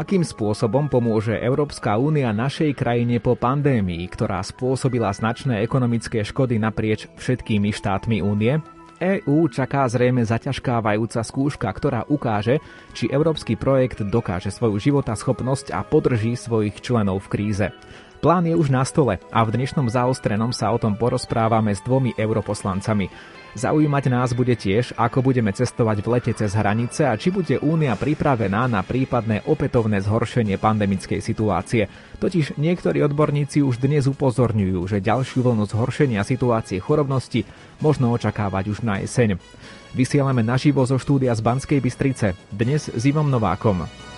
Akým spôsobom pomôže Európska únia našej krajine po pandémii, ktorá spôsobila značné ekonomické škody naprieč všetkými štátmi únie? EÚ čaká zrejme zaťažkávajúca skúška, ktorá ukáže, či európsky projekt dokáže svoju životaschopnosť a podrží svojich členov v kríze. Plán je už na stole a v dnešnom zaostrenom sa o tom porozprávame s dvomi europoslancami. Zaujímať nás bude tiež, ako budeme cestovať v lete cez hranice a či bude Únia pripravená na prípadné opätovné zhoršenie pandemickej situácie. Totiž niektorí odborníci už dnes upozorňujú, že ďalšiu vlnu zhoršenia situácie chorobnosti možno očakávať už na jeseň. Vysielame naživo zo štúdia z Banskej Bystrice, dnes s Ivom Novákom.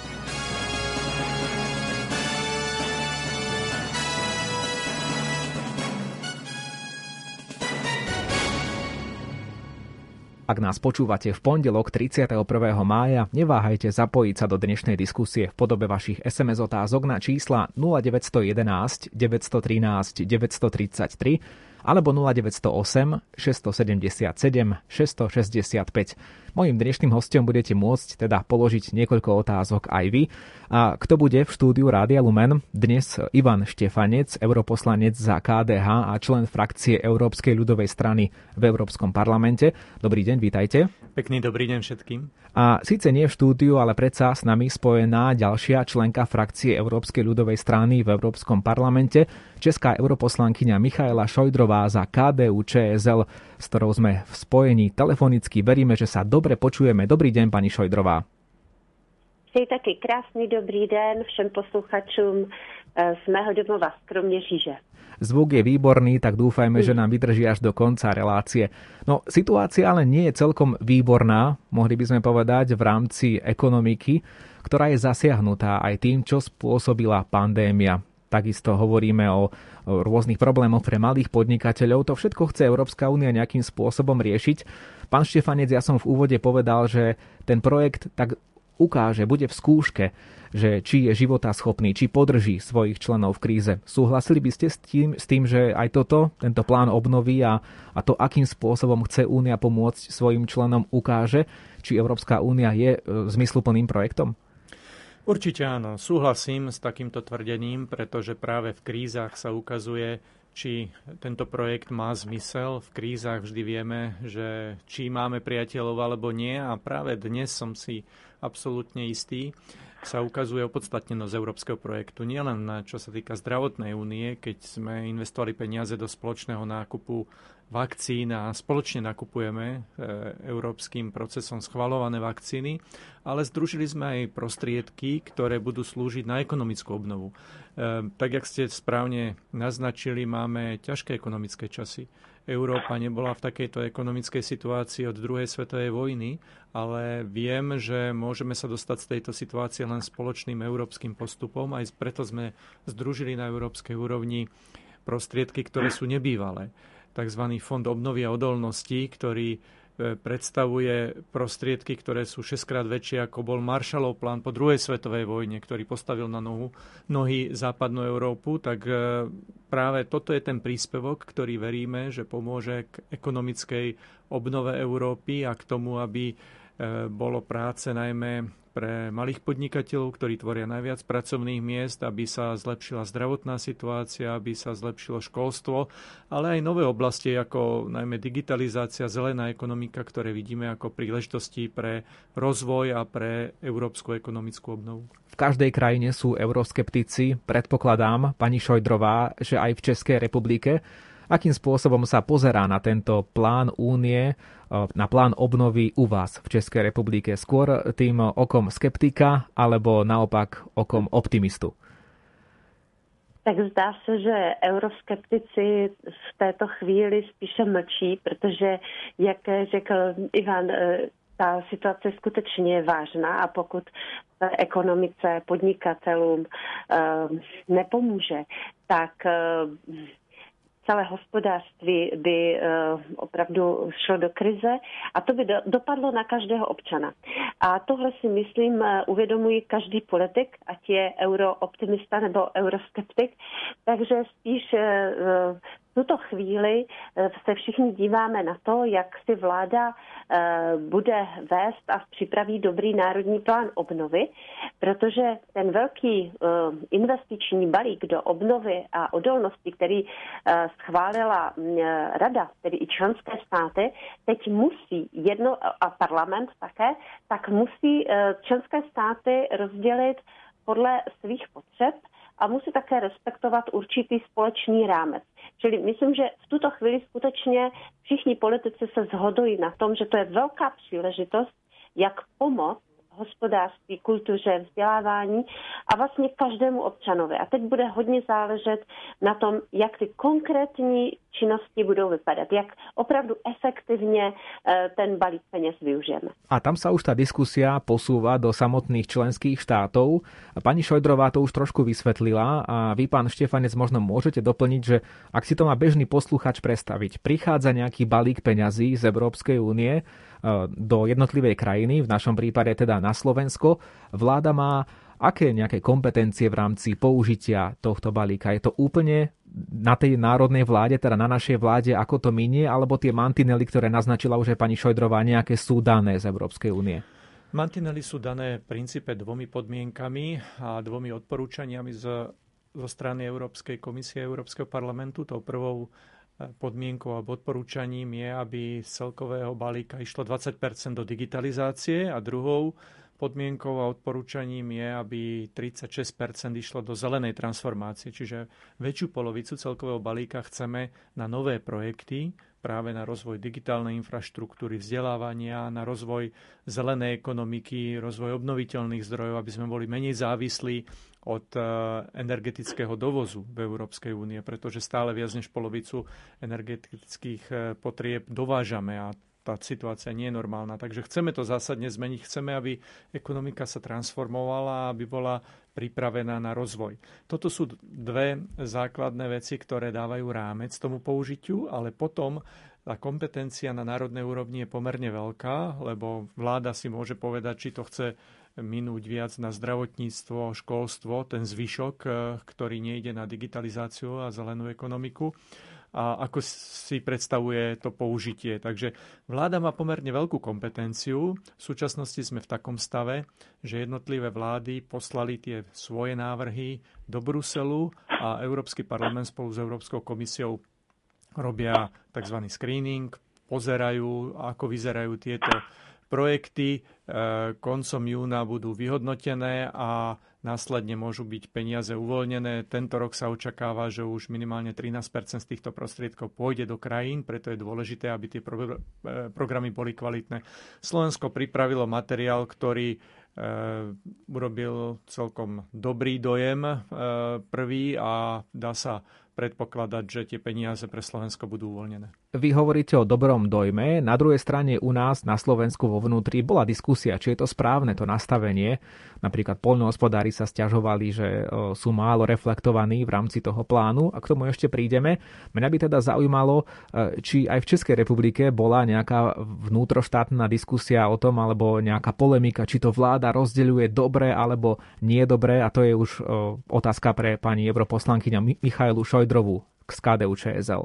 Ak nás počúvate v pondelok 31. mája, neváhajte zapojiť sa do dnešnej diskusie v podobe vašich SMS otázok na čísla 0911 913 933 alebo 0908 677 665. Mojím dnešným hostom budete môcť teda položiť niekoľko otázok aj vy. A kto bude v štúdiu Rádia Lumen? Dnes Ivan Štefanec, europoslanec za KDH a člen frakcie Európskej ľudovej strany v Európskom parlamente. Dobrý deň, vítajte. Pekný dobrý deň všetkým. A síce nie v štúdiu, ale predsa s nami spojená ďalšia členka frakcie Európskej ľudovej strany v Európskom parlamente, česká europoslankyňa Michaela Šojdrová za KDU ČSL, s ktorou sme v spojení telefonicky. Veríme, že sa dobre počujeme. Dobrý deň, pani Šojdrová. Přeji taky krásný dobrý den všem posluchačům eh, z mého domova z Kroměříže. Zvuk je výborný, tak dúfajme, že nám vydrží až do konca relácie. No, situácia ale nie je celkom výborná, mohli by sme povedať, v rámci ekonomiky, ktorá je zasiahnutá aj tým, čo spôsobila pandémia. Takisto hovoríme o rôznych problémoch pre malých podnikateľov. To všetko chce Európska únia nejakým spôsobom riešiť. Pán Štefanec, ja som v úvode povedal, že ten projekt tak ukáže, bude v skúške že či je života schopný, či podrží svojich členov v kríze. Súhlasili by ste s tým, s tým že aj toto, tento plán obnovy a, a to, akým spôsobom chce Únia pomôcť svojim členom, ukáže, či Európska únia je e, zmysluplným projektom? Určite áno, súhlasím s takýmto tvrdením, pretože práve v krízach sa ukazuje, či tento projekt má zmysel. V krízach vždy vieme, že či máme priateľov alebo nie a práve dnes som si absolútne istý, sa ukazuje opodstatnenosť európskeho projektu. Nielen čo sa týka zdravotnej únie, keď sme investovali peniaze do spoločného nákupu vakcín a spoločne nakupujeme e, európskym procesom schvalované vakcíny, ale združili sme aj prostriedky, ktoré budú slúžiť na ekonomickú obnovu. E, tak, jak ste správne naznačili, máme ťažké ekonomické časy. Európa nebola v takejto ekonomickej situácii od druhej svetovej vojny, ale viem, že môžeme sa dostať z tejto situácie len spoločným európskym postupom. Aj preto sme združili na európskej úrovni prostriedky, ktoré sú nebývalé. Takzvaný fond obnovy a odolnosti, ktorý E, predstavuje prostriedky, ktoré sú 6 krát väčšie ako bol Marshallov plán po druhej svetovej vojne, ktorý postavil na nohu, nohy západnú Európu, tak e, práve toto je ten príspevok, ktorý veríme, že pomôže k ekonomickej obnove Európy a k tomu, aby e, bolo práce najmä pre malých podnikateľov, ktorí tvoria najviac pracovných miest, aby sa zlepšila zdravotná situácia, aby sa zlepšilo školstvo, ale aj nové oblasti ako najmä digitalizácia, zelená ekonomika, ktoré vidíme ako príležitosti pre rozvoj a pre európsku ekonomickú obnovu. V každej krajine sú euroskeptici. Predpokladám, pani Šojdrová, že aj v Českej republike akým spôsobom sa pozerá na tento plán únie, e, na plán obnovy u vás v Českej republike? Skôr tým okom skeptika alebo naopak okom optimistu? Tak zdá se, že euroskeptici v této chvíli spíše mlčí, protože, jak řekl Ivan, e, ta situace skutečně je vážná a pokud ekonomice, podnikatelům e, nepomůže, tak celé hospodářství by eh, opravdu šlo do krize a to by dopadlo na každého občana. A tohle si myslím eh, uvědomují každý politik, ať je eurooptimista nebo euroskeptik, takže spíš eh, tuto chvíli eh, se všichni díváme na to, jak si vláda eh, bude vést a připraví dobrý národní plán obnovy, protože ten velký eh, investiční balík do obnovy a odolnosti, který schválila rada, tedy i členské státy, teď musí jedno a parlament také, tak musí členské státy rozdělit podle svých potřeb a musí také respektovat určitý společný rámec. Čili myslím, že v tuto chvíli skutečně všichni politici se zhodují na tom, že to je velká příležitost, jak pomoct hospodářství, kultuře, vzdělávání a vlastně každému občanovi. A teď bude hodně záležet na tom, jak ty konkrétní činnosti budou vypadat, jak opravdu efektivně eh, ten balík peněz využijeme. A tam sa už tá diskusia posúva do samotných členských štátov. Pani Šojdrová to už trošku vysvetlila a vy, pán Štefanec, možno môžete doplniť, že ak si to má bežný posluchač predstaviť, prichádza nejaký balík peňazí z Európskej únie, do jednotlivej krajiny, v našom prípade teda na Slovensko. Vláda má aké nejaké kompetencie v rámci použitia tohto balíka? Je to úplne na tej národnej vláde, teda na našej vláde, ako to minie, alebo tie mantinely, ktoré naznačila už aj pani Šojdrová, nejaké sú dané z Európskej únie? Mantinely sú dané v princípe dvomi podmienkami a dvomi odporúčaniami z, zo strany Európskej komisie a Európskeho parlamentu. Tou prvou podmienkou alebo odporúčaním je, aby z celkového balíka išlo 20% do digitalizácie a druhou podmienkou a odporúčaním je, aby 36% išlo do zelenej transformácie, čiže väčšiu polovicu celkového balíka chceme na nové projekty, práve na rozvoj digitálnej infraštruktúry, vzdelávania, na rozvoj zelenej ekonomiky, rozvoj obnoviteľných zdrojov, aby sme boli menej závislí od e, energetického dovozu v Európskej únie, pretože stále viac než polovicu energetických e, potrieb dovážame a tá situácia nie je normálna. Takže chceme to zásadne zmeniť. Chceme, aby ekonomika sa transformovala, aby bola pripravená na rozvoj. Toto sú dve základné veci, ktoré dávajú rámec tomu použitiu, ale potom tá kompetencia na národnej úrovni je pomerne veľká, lebo vláda si môže povedať, či to chce minúť viac na zdravotníctvo, školstvo, ten zvyšok, ktorý nejde na digitalizáciu a zelenú ekonomiku a ako si predstavuje to použitie. Takže vláda má pomerne veľkú kompetenciu. V súčasnosti sme v takom stave, že jednotlivé vlády poslali tie svoje návrhy do Bruselu a Európsky parlament spolu s Európskou komisiou robia tzv. screening, pozerajú, ako vyzerajú tieto projekty. E, koncom júna budú vyhodnotené a Následne môžu byť peniaze uvoľnené. Tento rok sa očakáva, že už minimálne 13 z týchto prostriedkov pôjde do krajín, preto je dôležité, aby tie eh, programy boli kvalitné. Slovensko pripravilo materiál, ktorý E, urobil celkom dobrý dojem e, prvý a dá sa predpokladať, že tie peniaze pre Slovensko budú uvoľnené. Vy hovoríte o dobrom dojme, na druhej strane u nás na Slovensku vo vnútri bola diskusia, či je to správne to nastavenie. Napríklad poľnohospodári sa stiažovali, že sú málo reflektovaní v rámci toho plánu a k tomu ešte prídeme. Mňa by teda zaujímalo, e, či aj v Českej republike bola nejaká vnútroštátna diskusia o tom, alebo nejaká polemika, či to vláda rozdeľuje dobre alebo nie dobre a to je už otázka pre pani europoslankyňa Michailu Šojdrovu z KDU ČSL.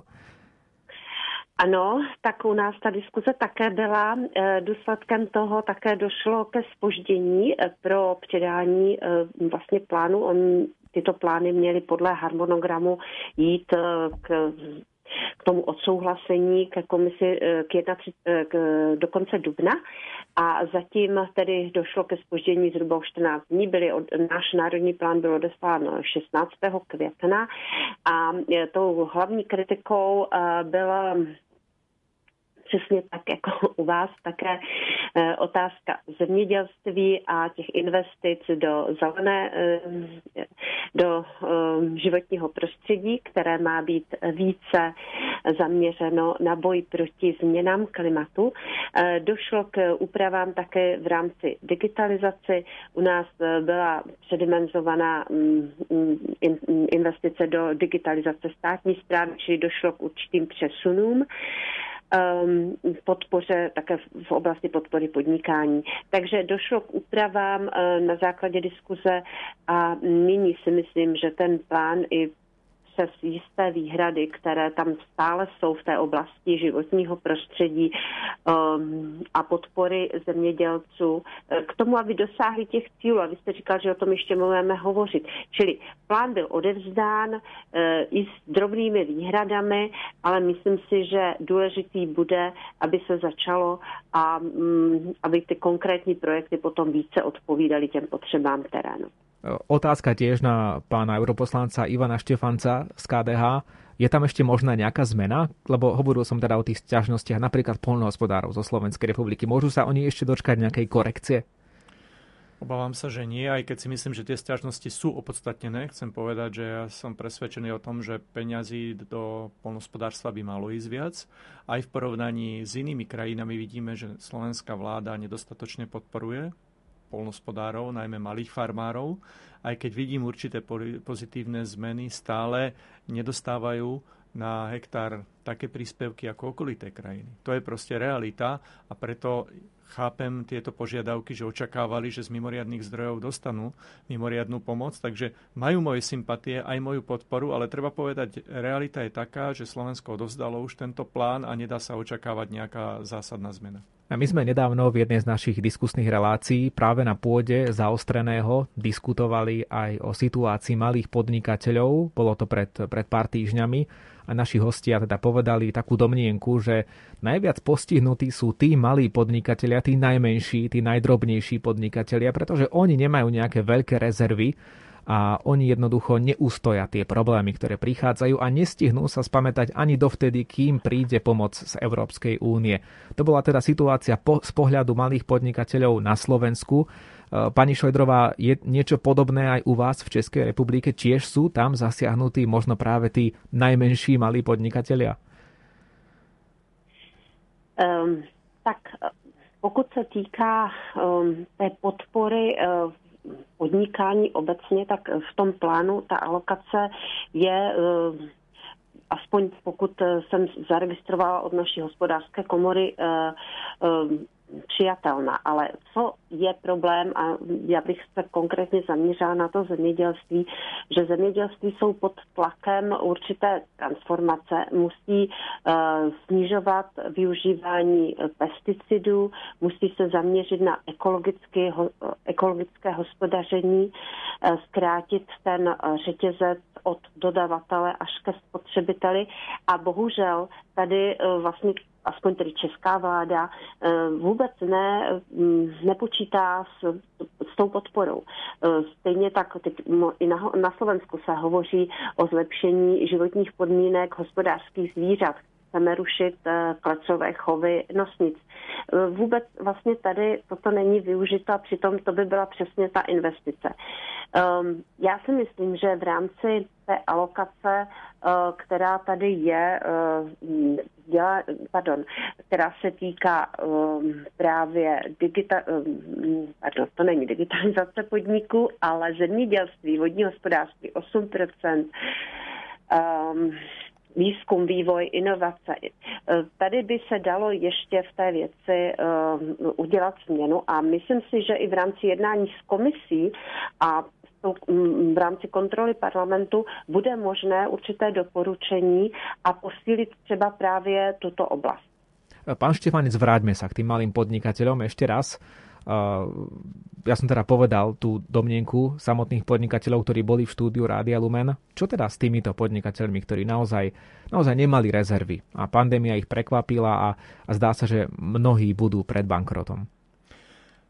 Ano, tak u nás ta diskuze také byla. E, důsledkem toho také došlo ke spoždění e, pro předání e, vlastně plánu. On, tyto plány měly podle harmonogramu jít k k tomu odsouhlasení ke komisi k, jedna, k, do konce dubna a zatím tedy došlo ke spoždění zhruba 14 dní. Byly od, náš národní plán byl odeslán 16. května a tou hlavní kritikou byla přesně tak jako u vás také eh, otázka zemědělství a těch investic do zelené, eh, do eh, životního prostředí, které má být více zaměřeno na boj proti změnám klimatu. Došlo k úpravám také v rámci digitalizace. U nás byla předimenzovaná mm, mm, investice do digitalizace státní zprávy, čili došlo k určitým přesunům. Um, podpoře také v oblasti podpory podnikání. Takže došlo k úpravám uh, na základě diskuze a nyní si myslím, že ten plán i přes jisté výhrady, které tam stále jsou v té oblasti životního prostředí um, a podpory zemědělců eh, k tomu, aby dosáhli těch cílů. A vy jste říkal, že o tom ještě můžeme hovořit. Čili plán byl odevzdán uh, i s drobnými výhradami, ale myslím si, že důležitý bude, aby se začalo a um, aby ty konkrétní projekty potom více odpovídaly těm potřebám terénu. Otázka tiež na pána europoslanca Ivana Štefanca z KDH. Je tam ešte možná nejaká zmena? Lebo hovoril som teda o tých sťažnostiach napríklad polnohospodárov zo Slovenskej republiky. Môžu sa oni ešte dočkať nejakej korekcie? Obávam sa, že nie, aj keď si myslím, že tie stiažnosti sú opodstatnené. Chcem povedať, že ja som presvedčený o tom, že peňazí do polnospodárstva by malo ísť viac. Aj v porovnaní s inými krajinami vidíme, že slovenská vláda nedostatočne podporuje polnospodárov, najmä malých farmárov, aj keď vidím určité pozitívne zmeny, stále nedostávajú na hektár také príspevky ako okolité krajiny. To je proste realita a preto chápem tieto požiadavky, že očakávali, že z mimoriadných zdrojov dostanú mimoriadnú pomoc, takže majú moje sympatie, aj moju podporu, ale treba povedať, realita je taká, že Slovensko odovzdalo už tento plán a nedá sa očakávať nejaká zásadná zmena. My sme nedávno v jednej z našich diskusných relácií práve na pôde zaostreného diskutovali aj o situácii malých podnikateľov. Bolo to pred, pred pár týždňami a naši hostia teda povedali takú domnienku, že najviac postihnutí sú tí malí podnikatelia, tí najmenší, tí najdrobnejší podnikatelia, pretože oni nemajú nejaké veľké rezervy a oni jednoducho neústoja tie problémy, ktoré prichádzajú a nestihnú sa spamätať ani dovtedy, kým príde pomoc z Európskej únie. To bola teda situácia po, z pohľadu malých podnikateľov na Slovensku. E, pani Šojdrová, je niečo podobné aj u vás v Českej republike? Tiež sú tam zasiahnutí možno práve tí najmenší malí podnikatelia? Um, tak pokud se týká um, té podpory uh, podnikání obecně, tak v tom plánu ta alokace je eh, aspoň pokud jsem zaregistrovala od naší hospodářské komory, eh, eh, přijatelná. Ale co je problém, a já bych se konkrétně zaměřila na to zemědělství, že zemědělství jsou pod tlakem určité transformace, musí uh, snižovat využívání pesticidů, musí se zaměřit na ekologické, ekologické hospodaření, uh, zkrátit ten řetězec od dodavatele až ke spotřebiteli a bohužel tady uh, vlastně aspoň tedy česká vláda, eh, vůbec ne, nepočítá s, s tou podporou. Eh, stejně tak teď i na, na Slovensku se hovoří o zlepšení životních podmínek hospodářských zvířat chceme rušit eh, klecové chovy nosnic. Eh, vůbec vlastně tady toto není využito a přitom to by byla přesně ta investice. Um, já si myslím, že v rámci té alokace, uh, která tady je, děla, pardon, která se týká um, právě digita, um, pardon, to není digitalizace podniku, ale zemědělství, vodní hospodářství 8%, um, výzkum, vývoj, inovace. E, tady by se dalo ještě v té věci e, udělat změnu a myslím si, že i v rámci jednání s komisí a v rámci kontroly parlamentu bude možné určité doporučení a posílit třeba právě tuto oblast. Pán Štefanec, vráťme sa k tým malým podnikateľom ešte raz ja som teda povedal tú domnienku samotných podnikateľov, ktorí boli v štúdiu Rádia Lumen. Čo teda s týmito podnikateľmi, ktorí naozaj, naozaj nemali rezervy a pandémia ich prekvapila a, a zdá sa, že mnohí budú pred bankrotom?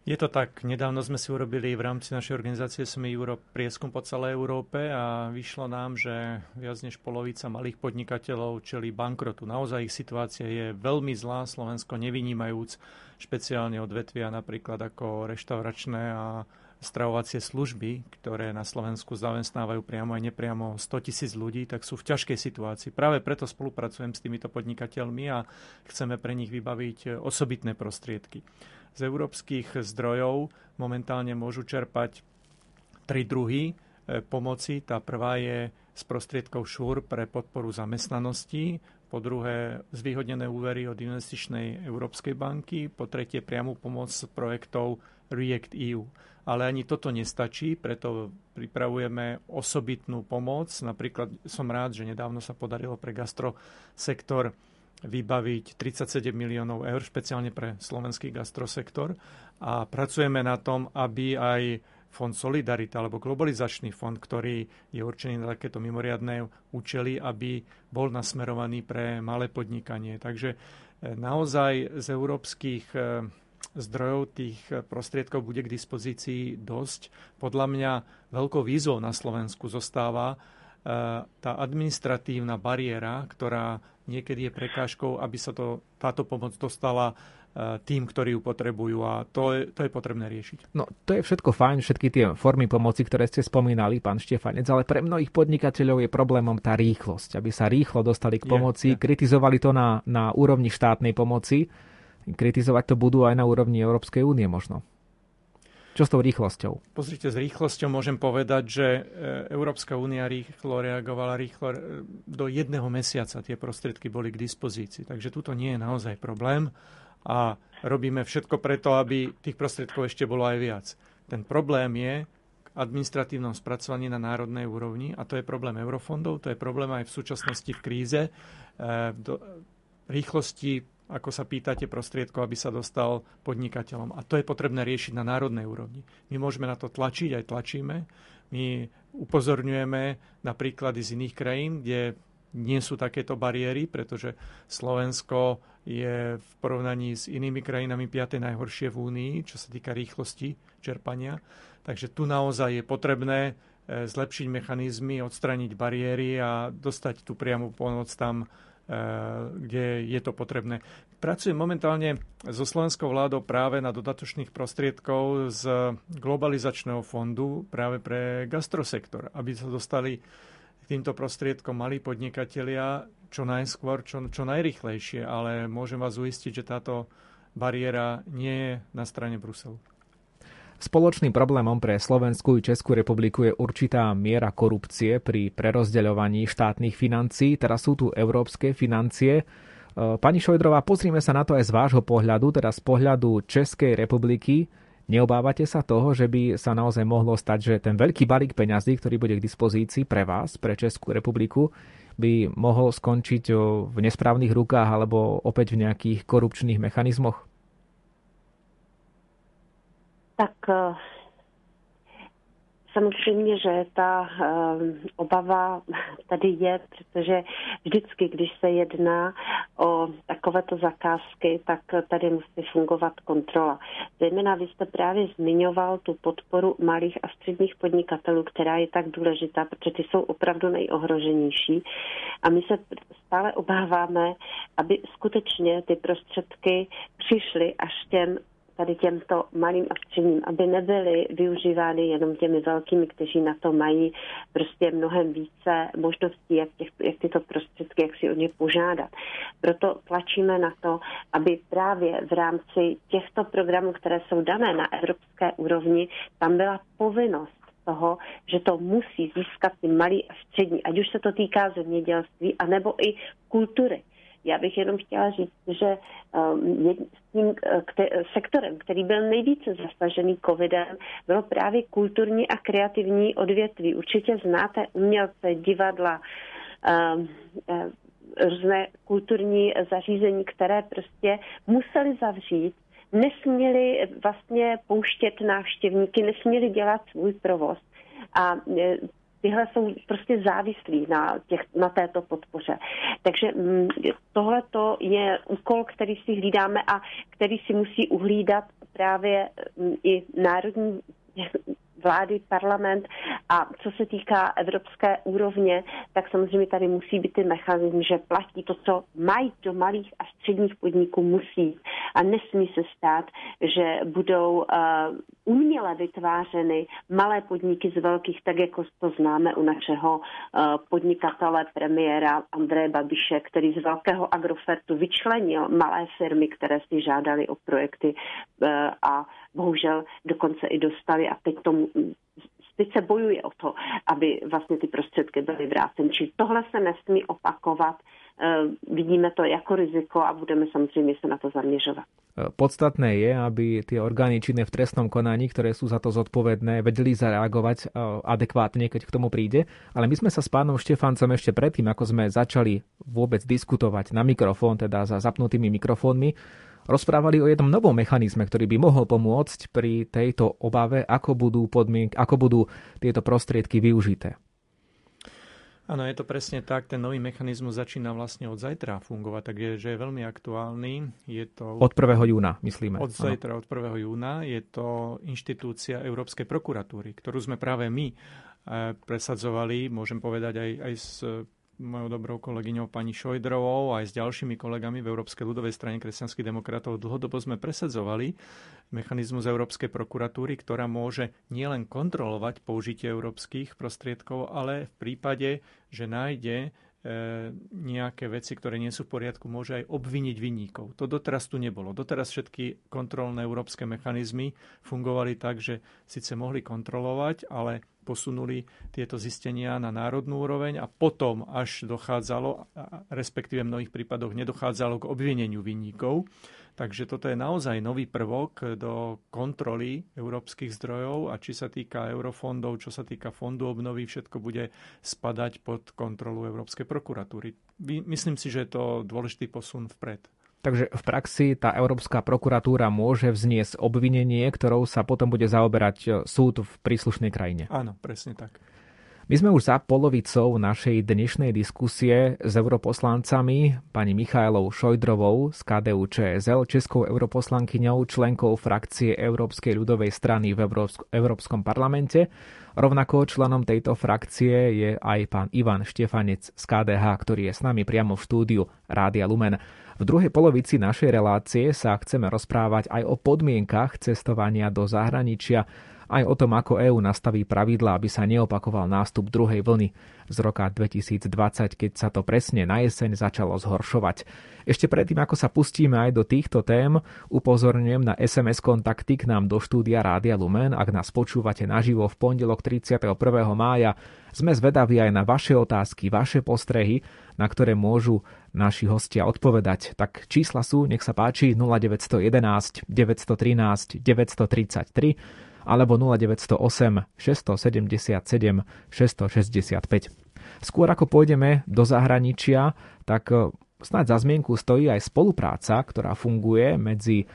Je to tak. Nedávno sme si urobili v rámci našej organizácie SME Europe prieskum po celej Európe a vyšlo nám, že viac než polovica malých podnikateľov čeli bankrotu. Naozaj ich situácia je veľmi zlá, Slovensko nevynímajúc špeciálne odvetvia napríklad ako reštauračné a stravovacie služby, ktoré na Slovensku zamestnávajú priamo aj nepriamo 100 tisíc ľudí, tak sú v ťažkej situácii. Práve preto spolupracujem s týmito podnikateľmi a chceme pre nich vybaviť osobitné prostriedky z európskych zdrojov momentálne môžu čerpať tri druhy e, pomoci. Tá prvá je z prostriedkov ŠUR pre podporu zamestnanosti, po druhé zvýhodnené úvery od investičnej Európskej banky, po tretie priamu pomoc projektov React EU. Ale ani toto nestačí, preto pripravujeme osobitnú pomoc. Napríklad som rád, že nedávno sa podarilo pre gastrosektor vybaviť 37 miliónov eur špeciálne pre slovenský gastrosektor a pracujeme na tom, aby aj fond Solidarita alebo globalizačný fond, ktorý je určený na takéto mimoriadné účely, aby bol nasmerovaný pre malé podnikanie. Takže e, naozaj z európskych e, zdrojov tých prostriedkov bude k dispozícii dosť. Podľa mňa veľkou výzvou na Slovensku zostáva e, tá administratívna bariéra, ktorá niekedy je prekážkou, aby sa to, táto pomoc dostala e, tým, ktorí ju potrebujú a to je, to je potrebné riešiť. No to je všetko fajn, všetky tie formy pomoci, ktoré ste spomínali, pán Štefanec, ale pre mnohých podnikateľov je problémom tá rýchlosť, aby sa rýchlo dostali k pomoci, je, je. kritizovali to na, na úrovni štátnej pomoci kritizovať to budú aj na úrovni Európskej únie možno. Čo s tou rýchlosťou? Pozrite, s rýchlosťou môžem povedať, že e, Európska únia rýchlo reagovala, rýchlo e, do jedného mesiaca tie prostriedky boli k dispozícii. Takže tuto nie je naozaj problém a robíme všetko preto, aby tých prostriedkov ešte bolo aj viac. Ten problém je k administratívnom spracovaní na národnej úrovni a to je problém eurofondov, to je problém aj v súčasnosti v kríze. E, do rýchlosti ako sa pýtate, prostriedkov, aby sa dostal podnikateľom. A to je potrebné riešiť na národnej úrovni. My môžeme na to tlačiť, aj tlačíme. My upozorňujeme na príklady z iných krajín, kde nie sú takéto bariéry, pretože Slovensko je v porovnaní s inými krajinami 5. najhoršie v Únii, čo sa týka rýchlosti čerpania. Takže tu naozaj je potrebné e, zlepšiť mechanizmy, odstraniť bariéry a dostať tú priamu pomoc tam, Eh, kde je to potrebné. Pracujem momentálne so slovenskou vládou práve na dodatočných prostriedkov z globalizačného fondu práve pre gastrosektor, aby sa dostali týmto prostriedkom malí podnikatelia čo najskôr, čo, čo najrychlejšie, ale môžem vás uistiť, že táto bariéra nie je na strane Bruselu. Spoločným problémom pre Slovenskú i Českú republiku je určitá miera korupcie pri prerozdeľovaní štátnych financií. Teraz sú tu európske financie. E, pani Šojdrová, pozrime sa na to aj z vášho pohľadu, teda z pohľadu Českej republiky. Neobávate sa toho, že by sa naozaj mohlo stať, že ten veľký balík peňazí, ktorý bude k dispozícii pre vás, pre Českú republiku, by mohol skončiť v nesprávnych rukách alebo opäť v nejakých korupčných mechanizmoch? Tak eh, samozřejmě, že ta eh, obava tady je, protože vždycky, když se jedná o takovéto zakázky, tak tady musí fungovat kontrola. Zejména vy jste právě zmiňoval tu podporu malých a středních podnikatelů, která je tak důležitá, protože ty jsou opravdu nejohroženější. A my se stále obáváme, aby skutečně ty prostředky přišly až těm tady těmto malým a středním, aby nebyly využívány jenom těmi velkými, kteří na to mají prostě mnohem více možností, jak, těch, jak tyto prostředky, jak si o ně požádat. Proto tlačíme na to, aby právě v rámci těchto programů, které jsou dané na evropské úrovni, tam byla povinnost toho, že to musí získat ty malí a střední, ať už se to týká zemědělství, anebo i kultury. Já bych jenom chtěla říct, že um, s tím uh, sektorem, který byl nejvíce zasažený covidem, bylo právě kulturní a kreativní odvětví. Určitě znáte umělce, divadla, um, uh, různé kulturní zařízení, které prostě museli zavřít nesměli vlastně pouštět návštěvníky, nesměli dělat svůj provoz. A e, tyhle jsou prostě závislí na, těch, na této podpoře. Takže mm, tohle je úkol, který si hlídáme a který si musí uhlídat právě mm, i národní vlády, parlament. A co se týká evropské úrovně, tak samozřejmě tady musí být ty mechanizmy, že platí to, co mají do malých a středních podniků musí. A nesmí se stát, že budou uh, uměle vytvářeny malé podniky z velkých, tak jako to známe u našeho uh, podnikatele, premiéra Andreje Babiše, který z velkého agrofertu vyčlenil malé firmy, které si žádali o projekty uh, a bohužel dokonce i dostali a teď tomu teď se bojuje o to, aby vlastně ty prostředky byly vráceny. Či tohle se nesmí opakovat. Vidíme to jako riziko a budeme samozřejmě se na to zaměřovat. Podstatné je, aby tie orgány činné v trestnom konaní, ktoré sú za to zodpovedné, vedeli zareagovať adekvátne, keď k tomu príde. Ale my sme sa s pánom Štefancom ešte predtým, ako sme začali vôbec diskutovať na mikrofón, teda za zapnutými mikrofónmi, rozprávali o jednom novom mechanizme, ktorý by mohol pomôcť pri tejto obave, ako budú, podmienk, ako budú tieto prostriedky využité. Áno, je to presne tak. Ten nový mechanizmus začína vlastne od zajtra fungovať, takže je veľmi aktuálny. Je to... Od 1. júna, myslíme. Od zajtra, ano. od 1. júna. Je to inštitúcia Európskej prokuratúry, ktorú sme práve my eh, presadzovali, môžem povedať aj, aj s mojou dobrou kolegyňou pani Šojdrovou aj s ďalšími kolegami v Európskej ľudovej strane kresťanských demokratov dlhodobo sme presadzovali mechanizmus Európskej prokuratúry, ktorá môže nielen kontrolovať použitie európskych prostriedkov, ale v prípade, že nájde nejaké veci, ktoré nie sú v poriadku, môže aj obviniť vinníkov. To doteraz tu nebolo. Doteraz všetky kontrolné európske mechanizmy fungovali tak, že síce mohli kontrolovať, ale posunuli tieto zistenia na národnú úroveň a potom až dochádzalo, respektíve v mnohých prípadoch nedochádzalo k obvineniu vinníkov. Takže toto je naozaj nový prvok do kontroly európskych zdrojov a či sa týka eurofondov, čo sa týka fondu obnovy, všetko bude spadať pod kontrolu Európskej prokuratúry. Myslím si, že je to dôležitý posun vpred. Takže v praxi tá Európska prokuratúra môže vzniesť obvinenie, ktorou sa potom bude zaoberať súd v príslušnej krajine. Áno, presne tak. My sme už za polovicou našej dnešnej diskusie s europoslancami, pani Michailou Šojdrovou z KDU ČSL, českou europoslankyňou, členkou frakcie Európskej ľudovej strany v Európskom parlamente. Rovnako členom tejto frakcie je aj pán Ivan Štefanec z KDH, ktorý je s nami priamo v štúdiu Rádia Lumen. V druhej polovici našej relácie sa chceme rozprávať aj o podmienkach cestovania do zahraničia, aj o tom, ako EÚ nastaví pravidlá, aby sa neopakoval nástup druhej vlny z roka 2020, keď sa to presne na jeseň začalo zhoršovať. Ešte predtým, ako sa pustíme aj do týchto tém, upozorňujem na SMS kontakty k nám do štúdia Rádia Lumen. Ak nás počúvate naživo v pondelok 31. mája, sme zvedaví aj na vaše otázky, vaše postrehy, na ktoré môžu naši hostia odpovedať. Tak čísla sú, nech sa páči, 0911 913 933 alebo 0908 677 665. Skôr ako pôjdeme do zahraničia, tak snáď za zmienku stojí aj spolupráca, ktorá funguje medzi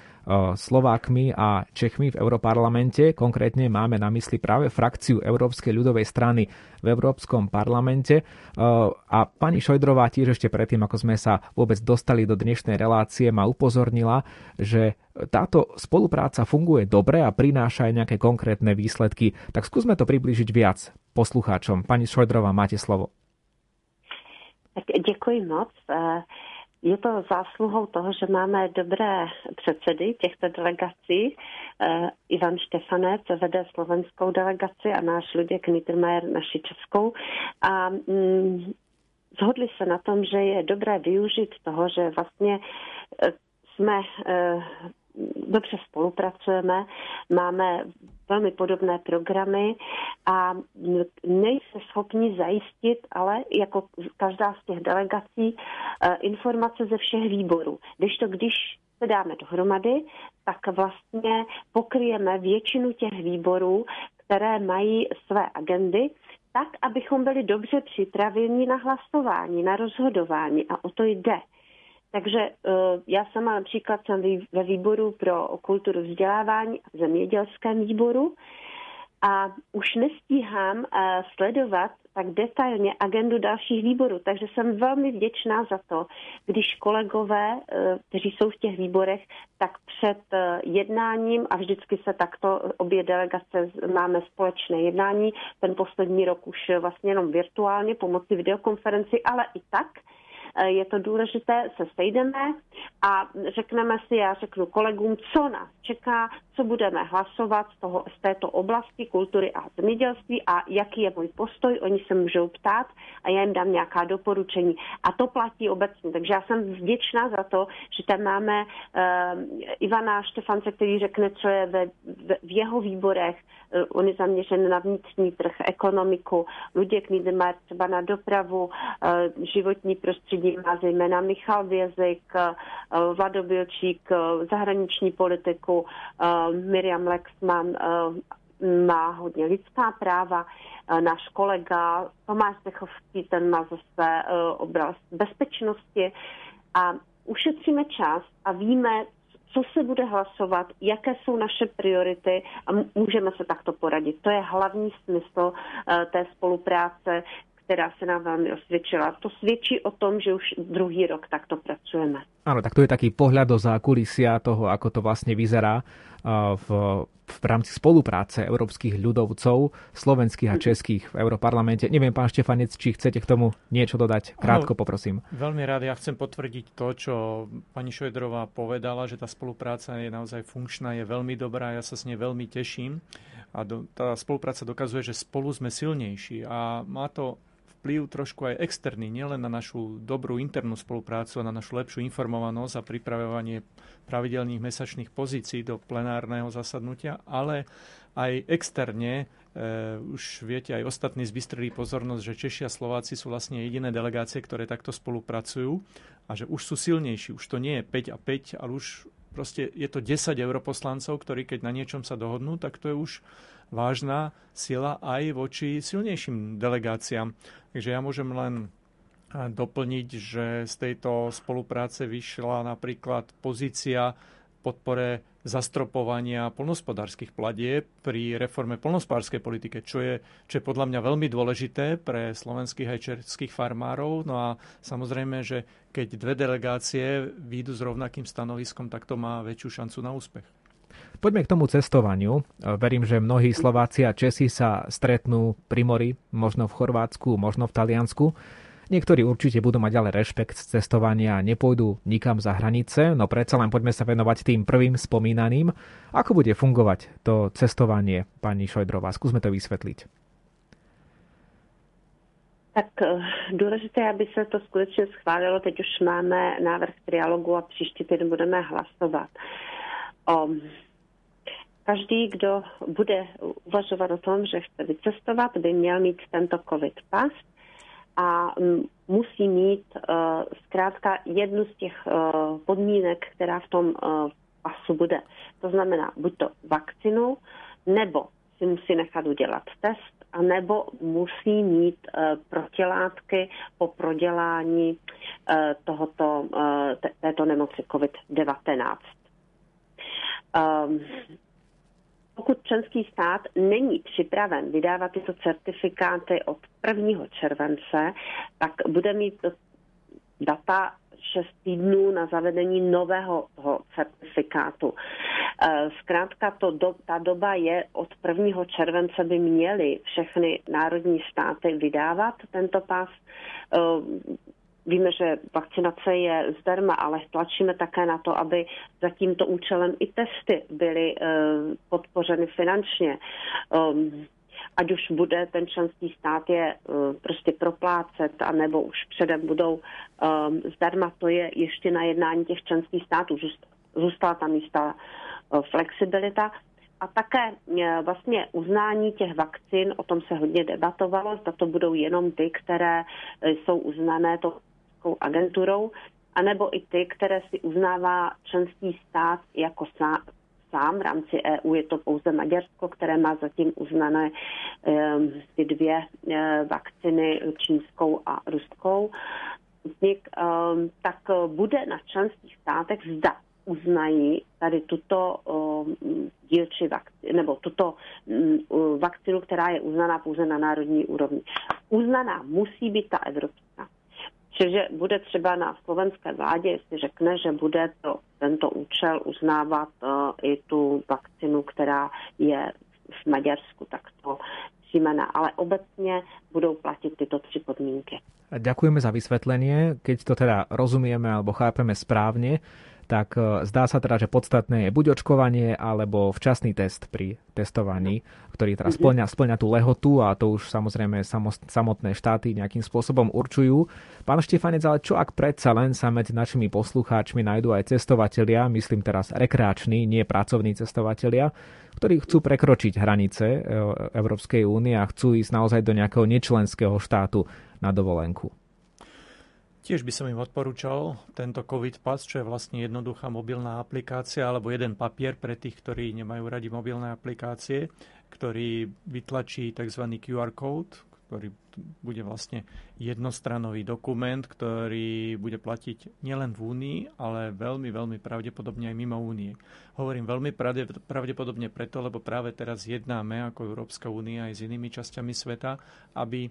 Slovákmi a Čechmi v Európarlamente. Konkrétne máme na mysli práve frakciu Európskej ľudovej strany v Európskom parlamente. A pani Šojdrová tiež ešte predtým, ako sme sa vôbec dostali do dnešnej relácie, ma upozornila, že táto spolupráca funguje dobre a prináša aj nejaké konkrétne výsledky. Tak skúsme to priblížiť viac poslucháčom. Pani Šojdrová, máte slovo. Tak děkuji moc. Je to zásluhou toho, že máme dobré předsedy těchto delegací. Eh, Ivan Štefanec vede slovenskou delegaci a náš Luděk Niedermayer naši českou. A mm, zhodli se na tom, že je dobré využít toho, že vlastně eh, jsme dobře spolupracujeme, máme velmi podobné programy a nejsme schopni zajistit, ale jako každá z těch delegací, eh, informace ze všech výborů. Když to, když se dáme dohromady, tak vlastně pokryjeme většinu těch výborů, které mají své agendy, tak, abychom byli dobře připraveni na hlasování, na rozhodování. A o to jde. Takže e, já sama například jsem ve výboru pro kulturu vzdělávání v zemědělském výboru a už nestíhám e, sledovat tak detailně agendu dalších výborů. Takže jsem velmi vděčná za to, když kolegové, e, kteří jsou v těch výborech, tak před jednáním, a vždycky se takto obě delegace máme společné jednání, ten poslední rok už vlastně jenom virtuálně pomocí videokonferenci, ale i tak, je to důležité, se sejdeme a řekneme si, já řeknu kolegům, co nás čeká, co budeme hlasovat z, toho, z této oblasti kultury a zemědělství a jaký je můj postoj. Oni se můžou ptát a já jim dám nějaká doporučení. A to platí obecně. Takže já jsem vděčná za to, že tam máme uh, Ivana Štefance, který řekne, co je ve, v jeho výborech. Uh, on je zaměřen na vnitřní trh, ekonomiku. Luděk Niedemar třeba na dopravu, uh, životní prostředí má zejména Michal Vězik, uh, Vlado uh, zahraniční politiku, uh, Miriam Lexman má hodně lidská práva. Náš kolega Tomáš Dechovský, ten má zase oblast bezpečnosti. A ušetříme čas a víme, co se bude hlasovat, jaké jsou naše priority a můžeme se takto poradit. To je hlavní smysl té spolupráce, která se nám velmi osvědčila. To svědčí o tom, že už druhý rok takto pracujeme. Áno, tak to je taký pohľad do zákulisia toho, ako to vlastne vyzerá v, v rámci spolupráce európskych ľudovcov, slovenských a českých v Európarlamente. Neviem, pán Štefanec, či chcete k tomu niečo dodať? Krátko poprosím. Veľmi rád. Ja chcem potvrdiť to, čo pani Šojdrová povedala, že tá spolupráca je naozaj funkčná, je veľmi dobrá, ja sa s nej veľmi teším. A do, tá spolupráca dokazuje, že spolu sme silnejší a má to vplyv trošku aj externý, nielen na našu dobrú internú spoluprácu a na našu lepšiu informovanosť a pripravovanie pravidelných mesačných pozícií do plenárneho zasadnutia, ale aj externe, e, už viete, aj ostatní zbystrili pozornosť, že Češi a Slováci sú vlastne jediné delegácie, ktoré takto spolupracujú a že už sú silnejší. Už to nie je 5 a 5, ale už proste je to 10 europoslancov, ktorí keď na niečom sa dohodnú, tak to je už vážna sila aj voči silnejším delegáciám. Takže ja môžem len doplniť, že z tejto spolupráce vyšla napríklad pozícia podpore zastropovania polnospodárských platieb pri reforme polnospodárskej politike, čo je, čo je podľa mňa veľmi dôležité pre slovenských aj českých farmárov. No a samozrejme, že keď dve delegácie výjdu s rovnakým stanoviskom, tak to má väčšiu šancu na úspech. Poďme k tomu cestovaniu. Verím, že mnohí Slováci a Česi sa stretnú pri mori, možno v Chorvátsku, možno v Taliansku. Niektorí určite budú mať ale rešpekt z cestovania a nepôjdu nikam za hranice, no predsa len poďme sa venovať tým prvým spomínaným. Ako bude fungovať to cestovanie, pani Šojdrová? Skúsme to vysvetliť. Tak eh, důležité, aby se to skutečně schválilo. Teď už máme návrh trialogu a příští týden budeme hlasovat. O Každý, kdo bude uvažovat o tom, že chce vycestovat, by měl mít tento COVID pas a musí mít uh, zkrátka jednu z těch uh, podmínek, která v tom uh, pasu bude. To znamená buď to vakcinu, nebo si musí nechat udělat test, a nebo musí mít protilátky po prodělání tohoto, této nemoci COVID-19. Pokud členský stát není připraven vydávat tyto certifikáty od 1. července, tak bude mít data 6 týdnů na zavedení nového toho certifikátu. Eh, zkrátka to do, ta doba je od 1. července by měly všechny národní státy vydávat tento pas. Eh, Víme, že vakcinace je zdarma, ale tlačíme také na to, aby za tímto účelem i testy byly uh, podpořeny finančně. Um, ať už bude ten členský stát je uh, prostě proplácet, anebo už předem budou um, zdarma, to je ještě na jednání těch členských států. Zůstala tam jistá uh, flexibilita. A také vlastně uznání těch vakcín, o tom se hodně debatovalo, zda to budou jenom ty, které jsou uznané to Evropskou agenturou, anebo i ty, které si uznává členský stát jako sám, sám v rámci EU. Je to pouze Maďarsko, které má zatím uznané um, ty dvě uh, vakciny, čínskou a ruskou. Um, tak bude na členských státech zda uznají tady tuto um, dílčí vakcínu, nebo tuto um, vakcínu, která je uznaná pouze na národní úrovni. Uznaná musí být ta evropská. Čiže bude třeba na slovenské vládě, jestli řekne, že bude to, tento účel uznávat uh, i tu vakcinu, která je v Maďarsku, tak to příjmené, ale obecně budou platit tyto tři podmínky. Ďakujeme za vysvetlenie. Keď to teda rozumieme alebo chápeme správne, tak e, zdá sa teda, že podstatné je buď očkovanie alebo včasný test pri testovaní, ktorý teda mhm. splňa, splňa tú lehotu a to už samozrejme samotné štáty nejakým spôsobom určujú. Pán Štefanec, ale čo ak predsa len sa medzi našimi poslucháčmi nájdú aj cestovatelia, myslím teraz rekreační, nie pracovní cestovatelia, ktorí chcú prekročiť hranice e, Európskej únie a chcú ísť naozaj do nejakého nečlenského štátu na dovolenku. Tiež by som im odporúčal tento COVID Pass, čo je vlastne jednoduchá mobilná aplikácia alebo jeden papier pre tých, ktorí nemajú radi mobilné aplikácie, ktorý vytlačí tzv. QR code, ktorý bude vlastne jednostranový dokument, ktorý bude platiť nielen v Únii, ale veľmi, veľmi pravdepodobne aj mimo Únie. Hovorím veľmi pravdepodobne preto, lebo práve teraz jednáme ako Európska únia aj s inými časťami sveta, aby e,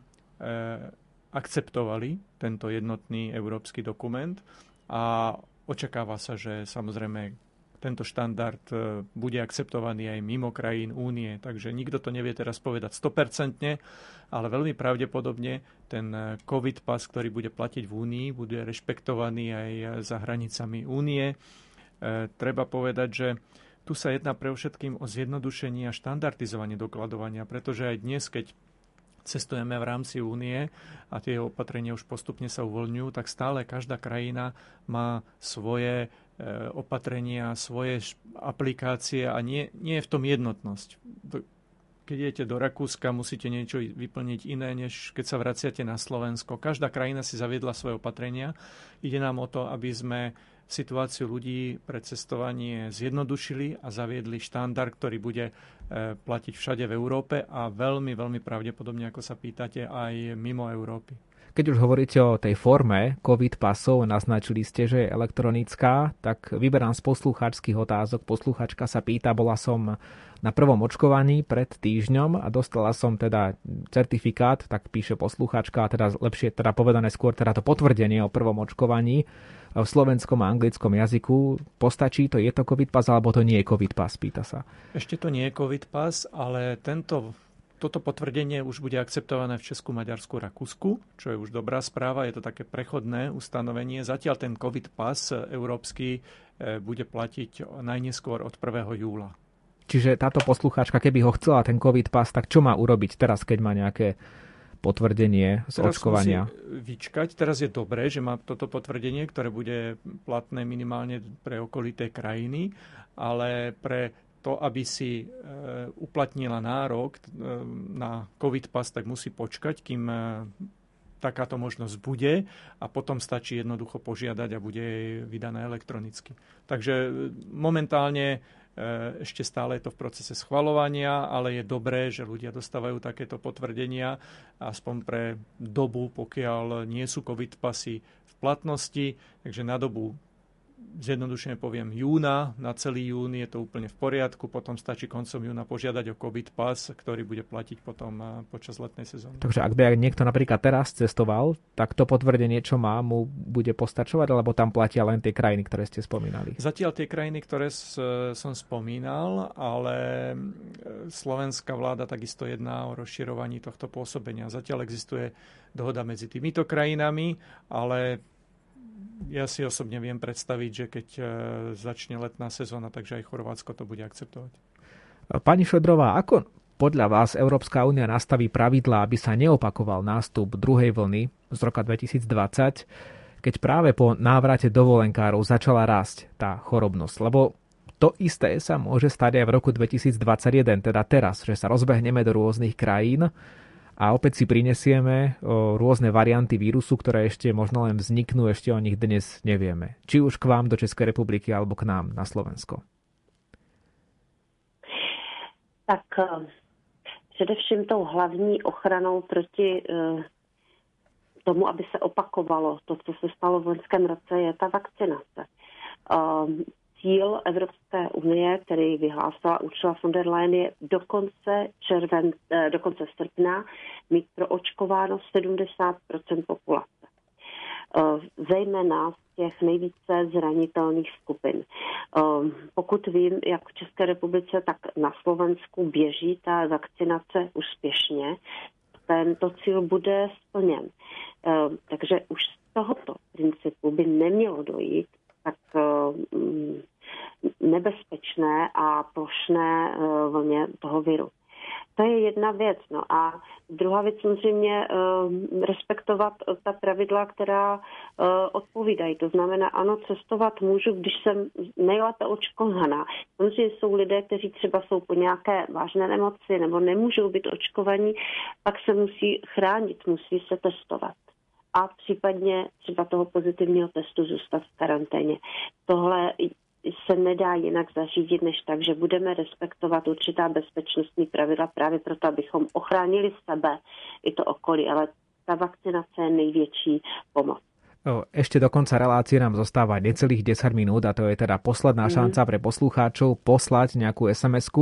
akceptovali tento jednotný európsky dokument a očakáva sa, že samozrejme tento štandard e, bude akceptovaný aj mimo krajín únie. Takže nikto to nevie teraz povedať 100%, ale veľmi pravdepodobne ten e, COVID pas, ktorý bude platiť v únii, bude rešpektovaný aj za hranicami únie. E, treba povedať, že tu sa jedná pre všetkým o zjednodušenie a štandardizovanie dokladovania, pretože aj dnes, keď cestujeme v rámci únie a tie opatrenia už postupne sa uvoľňujú, tak stále každá krajina má svoje e, opatrenia, svoje aplikácie a nie, nie je v tom jednotnosť. Keď idete do Rakúska, musíte niečo vyplniť iné, než keď sa vraciate na Slovensko. Každá krajina si zaviedla svoje opatrenia. Ide nám o to, aby sme situáciu ľudí pre cestovanie zjednodušili a zaviedli štandard, ktorý bude platiť všade v Európe a veľmi, veľmi pravdepodobne, ako sa pýtate, aj mimo Európy. Keď už hovoríte o tej forme COVID pasov, naznačili ste, že je elektronická, tak vyberám z poslucháčských otázok. Posluchačka sa pýta, bola som na prvom očkovaní pred týždňom a dostala som teda certifikát, tak píše poslucháčka, teda lepšie teda povedané skôr teda to potvrdenie o prvom očkovaní v slovenskom a anglickom jazyku. Postačí to, je to COVID pas alebo to nie je COVID pas, pýta sa. Ešte to nie je COVID pas, ale tento toto potvrdenie už bude akceptované v Česku, Maďarsku, Rakúsku, čo je už dobrá správa. Je to také prechodné ustanovenie. Zatiaľ ten COVID pas európsky e, bude platiť najneskôr od 1. júla. Čiže táto poslucháčka, keby ho chcela ten COVID pas, tak čo má urobiť teraz, keď má nejaké potvrdenie z teraz očkovania? vyčkať. Teraz je dobré, že má toto potvrdenie, ktoré bude platné minimálne pre okolité krajiny, ale pre to, aby si e, uplatnila nárok e, na COVID pas, tak musí počkať, kým e, takáto možnosť bude a potom stačí jednoducho požiadať a bude jej vydané elektronicky. Takže momentálne ešte stále je to v procese schvalovania, ale je dobré, že ľudia dostávajú takéto potvrdenia aspoň pre dobu, pokiaľ nie sú COVID pasy v platnosti, takže na dobu zjednodušene poviem júna, na celý jún je to úplne v poriadku, potom stačí koncom júna požiadať o COVID pas, ktorý bude platiť potom eh, počas letnej sezóny. Takže ak by niekto napríklad teraz cestoval, tak to potvrdenie, čo má, mu bude postačovať, alebo tam platia len tie krajiny, ktoré ste spomínali? Zatiaľ tie krajiny, ktoré som spomínal, ale eh, slovenská vláda takisto jedná o rozširovaní tohto pôsobenia. Zatiaľ existuje dohoda medzi týmito krajinami, ale ja si osobne viem predstaviť, že keď e, začne letná sezóna, takže aj Chorvátsko to bude akceptovať. Pani Šodrová, ako podľa vás Európska únia nastaví pravidlá, aby sa neopakoval nástup druhej vlny z roka 2020, keď práve po návrate dovolenkárov začala rásť tá chorobnosť? Lebo to isté sa môže stať aj v roku 2021, teda teraz, že sa rozbehneme do rôznych krajín a opäť si prinesieme rôzne varianty vírusu, ktoré ešte možno len vzniknú, ešte o nich dnes nevieme. Či už k vám do Českej republiky alebo k nám na Slovensko. Tak e, především tou hlavní ochranou proti e, tomu, aby se opakovalo to, co se stalo v loňském roce, je ta vakcinace. Cíl Evropské unie, který vyhlásila Ursula von der Leyen, je do konce, červen, eh, do konce srpna mít proočkováno 70% populace. Eh, zejména z těch nejvíce zranitelných skupin. Pokud vím, jak v České republice, tak na Slovensku běží ta vakcinace úspěšně. Tento cíl bude splněn. Takže už z tohoto principu by nemělo dojít tak nebezpečné a plošné vlně toho viru. To je jedna věc. No a druhá věc samozřejmě uh, respektovat ta pravidla, která odpovídají. To znamená, ano, cestovat můžu, když jsem nejlépe očkovaná. Samozřejmě jsou lidé, kteří třeba jsou po nějaké vážné nemoci nebo nemůžou být očkovaní, pak se musí chránit, musí se testovat a případně třeba toho pozitivního testu zůstat v karanténě. Tohle se nedá jinak zařídit, než tak, že budeme respektovat určitá bezpečnostní pravidla právě proto, abychom ochránili sebe i to okolí, ale ta vakcinace je největší pomoc. Ešte do konca relácie nám zostáva necelých 10 minút a to je teda posledná mm. šanca pre poslucháčov poslať nejakú sms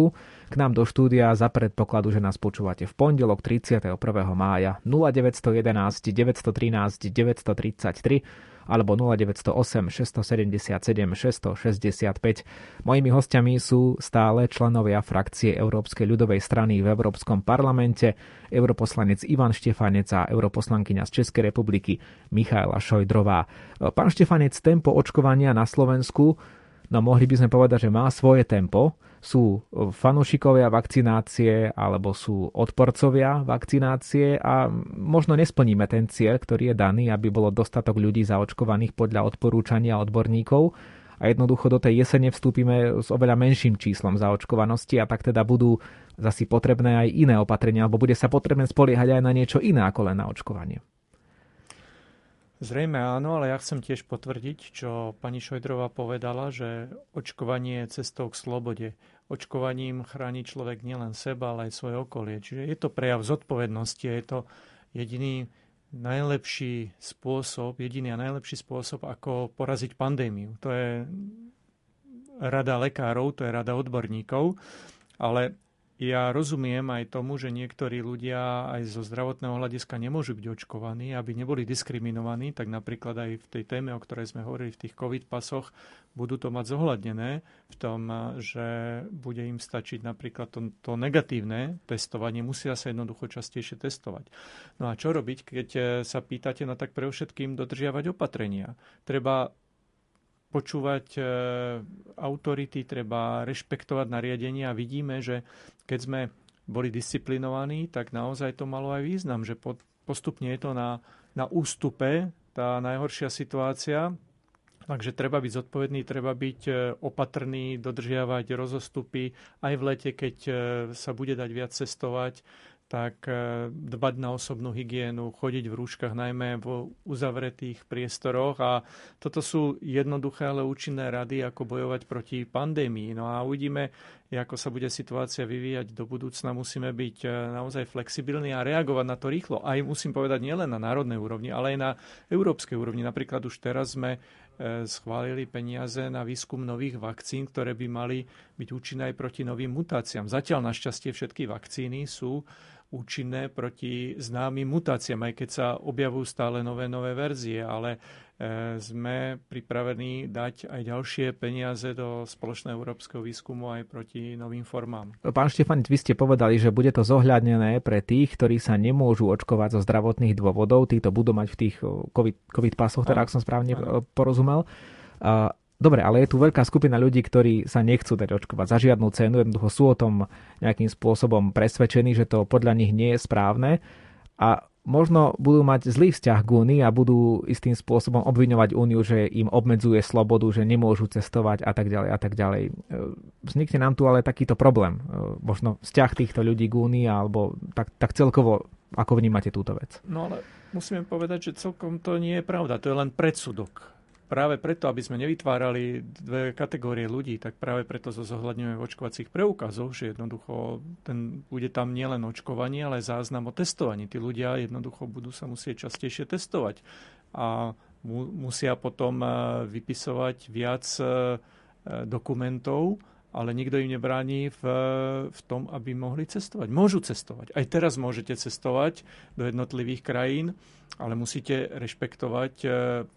k nám do štúdia za predpokladu, že nás počúvate v pondelok 31. mája 0911 913 933 alebo 0908 677 665. Mojimi hostiami sú stále členovia frakcie Európskej ľudovej strany v Európskom parlamente, europoslanec Ivan Štefanec a europoslankyňa z Českej republiky Michaela Šojdrová. Pán Štefanec, tempo očkovania na Slovensku, no mohli by sme povedať, že má svoje tempo, sú fanúšikovia vakcinácie alebo sú odporcovia vakcinácie a možno nesplníme ten cieľ, ktorý je daný, aby bolo dostatok ľudí zaočkovaných podľa odporúčania odborníkov a jednoducho do tej jesene vstúpime s oveľa menším číslom zaočkovanosti a tak teda budú zasi potrebné aj iné opatrenia, alebo bude sa potrebné spoliehať aj na niečo iné ako len na očkovanie. Zrejme áno, ale ja chcem tiež potvrdiť, čo pani Šojdrová povedala, že očkovanie je cestou k slobode. Očkovaním chráni človek nielen seba, ale aj svoje okolie. Čiže je to prejav zodpovednosti, je to jediný najlepší spôsob, jediný a najlepší spôsob, ako poraziť pandémiu. To je rada lekárov, to je rada odborníkov, ale ja rozumiem aj tomu, že niektorí ľudia aj zo zdravotného hľadiska nemôžu byť očkovaní, aby neboli diskriminovaní, tak napríklad aj v tej téme, o ktorej sme hovorili v tých COVID pasoch, budú to mať zohľadnené v tom, že bude im stačiť napríklad to, to negatívne testovanie, musia sa jednoducho častejšie testovať. No a čo robiť, keď sa pýtate, no tak pre všetkým dodržiavať opatrenia. Treba počúvať e, autority, treba rešpektovať nariadenia vidíme, že keď sme boli disciplinovaní, tak naozaj to malo aj význam, že postupne je to na, na ústupe, tá najhoršia situácia, Takže treba byť zodpovedný, treba byť e, opatrný, dodržiavať rozostupy. Aj v lete, keď e, sa bude dať viac cestovať tak e, dbať na osobnú hygienu, chodiť v rúškach najmä v uzavretých priestoroch. A toto sú jednoduché, ale účinné rady, ako bojovať proti pandémii. No a uvidíme, ako sa bude situácia vyvíjať do budúcna. Musíme byť e, naozaj flexibilní a reagovať na to rýchlo. Aj musím povedať nielen na národnej úrovni, ale aj na európskej úrovni. Napríklad už teraz sme e, schválili peniaze na výskum nových vakcín, ktoré by mali byť účinné aj proti novým mutáciám. Zatiaľ našťastie všetky vakcíny sú účinné proti známym mutáciám, aj keď sa objavujú stále nové, nové verzie, ale e, sme pripravení dať aj ďalšie peniaze do spoločného európskeho výskumu aj proti novým formám. Pán Štefanic, vy ste povedali, že bude to zohľadnené pre tých, ktorí sa nemôžu očkovať zo zdravotných dôvodov. Títo budú mať v tých COVID, COVID pasoch, teda ak som správne ano. porozumel. Dobre, ale je tu veľká skupina ľudí, ktorí sa nechcú dať očkovať za žiadnu cenu, jednoducho sú o tom nejakým spôsobom presvedčení, že to podľa nich nie je správne a možno budú mať zlý vzťah k Únii a budú istým spôsobom obviňovať Úniu, že im obmedzuje slobodu, že nemôžu cestovať a tak ďalej a tak ďalej. E, vznikne nám tu ale takýto problém. E, možno vzťah týchto ľudí k Únii alebo tak, tak celkovo, ako vnímate túto vec? No ale musíme povedať, že celkom to nie je pravda. To je len predsudok práve preto, aby sme nevytvárali dve kategórie ľudí, tak práve preto zo zohľadňujeme v očkovacích preukazov, že jednoducho ten, bude tam nielen očkovanie, ale záznam o testovaní. Tí ľudia jednoducho budú sa musieť častejšie testovať a mu, musia potom e, vypisovať viac e, dokumentov, ale nikto im nebráni v, v tom, aby mohli cestovať. Môžu cestovať. Aj teraz môžete cestovať do jednotlivých krajín ale musíte rešpektovať e,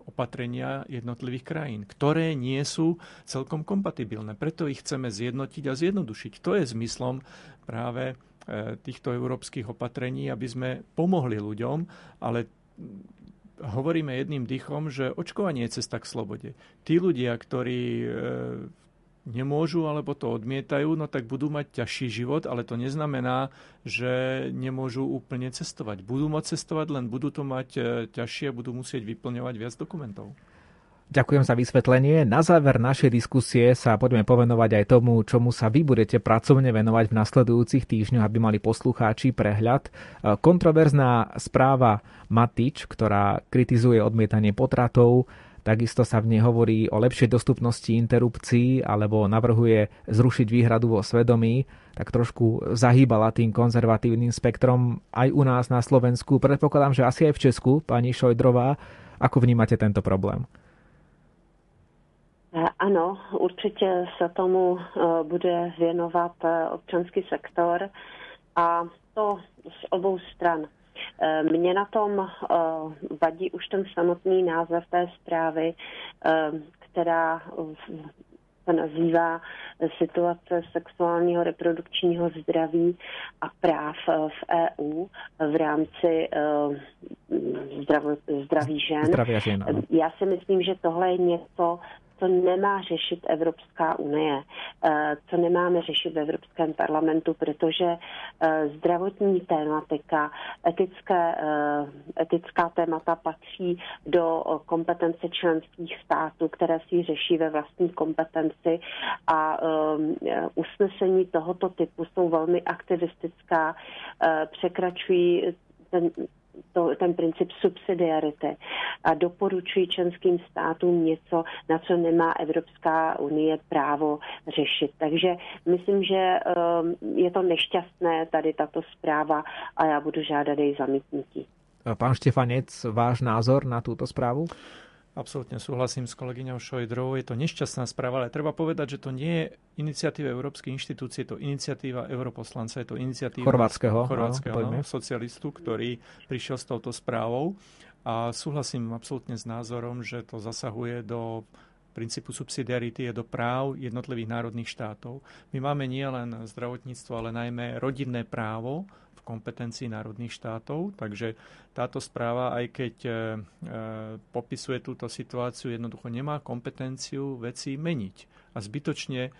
opatrenia jednotlivých krajín, ktoré nie sú celkom kompatibilné. Preto ich chceme zjednotiť a zjednodušiť. To je zmyslom práve e, týchto európskych opatrení, aby sme pomohli ľuďom, ale hovoríme jedným dychom, že očkovanie je cesta k slobode. Tí ľudia, ktorí e, nemôžu alebo to odmietajú, no tak budú mať ťažší život, ale to neznamená, že nemôžu úplne cestovať. Budú môcť cestovať, len budú to mať e, ťažšie a budú musieť vyplňovať viac dokumentov. Ďakujem za vysvetlenie. Na záver našej diskusie sa poďme povenovať aj tomu, čomu sa vy budete pracovne venovať v nasledujúcich týždňoch, aby mali poslucháči prehľad. E, kontroverzná správa Matič, ktorá kritizuje odmietanie potratov, Takisto sa v nej hovorí o lepšej dostupnosti interrupcií alebo navrhuje zrušiť výhradu vo svedomí, tak trošku zahýbala tým konzervatívnym spektrom aj u nás na Slovensku. Predpokladám, že asi aj v Česku, pani Šojdrová. Ako vnímate tento problém? Ano, určitě se tomu e, bude věnovat e, občanský sektor a to z obou stran. Eh, Mně na tom eh, vadí už ten samotný název té zprávy, eh, která se nazývá situace sexuálního reprodukčního zdraví a práv v EU v rámci zdraví žen. Zdraví žen Já si myslím, že tohle je něco, co nemá řešit Evropská unie, eh, co nemáme řešit v Evropském parlamentu, protože eh, zdravotní tématika, etické, eh, etická témata patří do kompetence členských států, které si řeší ve vlastní kompetenci a usnesení tohoto typu jsou velmi aktivistická, překračují ten, to, ten princip subsidiarity a doporučují členským státům něco, na co nemá Evropská unie právo řešit. Takže myslím, že um, je to nešťastné tady tato zpráva a já budu žádat její zamítnutí. Pán Štefanec, váš názor na túto správu? Absolútne súhlasím s kolegyňou Šojdrovou. Je to nešťastná správa, ale treba povedať, že to nie je iniciatíva Európskej inštitúcie, je to iniciatíva europoslanca, je to iniciatíva chorvátskeho, chorvátskeho no, socialistu, ktorý prišiel s touto správou. A súhlasím absolútne s názorom, že to zasahuje do princípu subsidiarity je do práv jednotlivých národných štátov. My máme nielen zdravotníctvo, ale najmä rodinné právo, kompetencií národných štátov, takže táto správa, aj keď e, e, popisuje túto situáciu, jednoducho nemá kompetenciu veci meniť. A zbytočne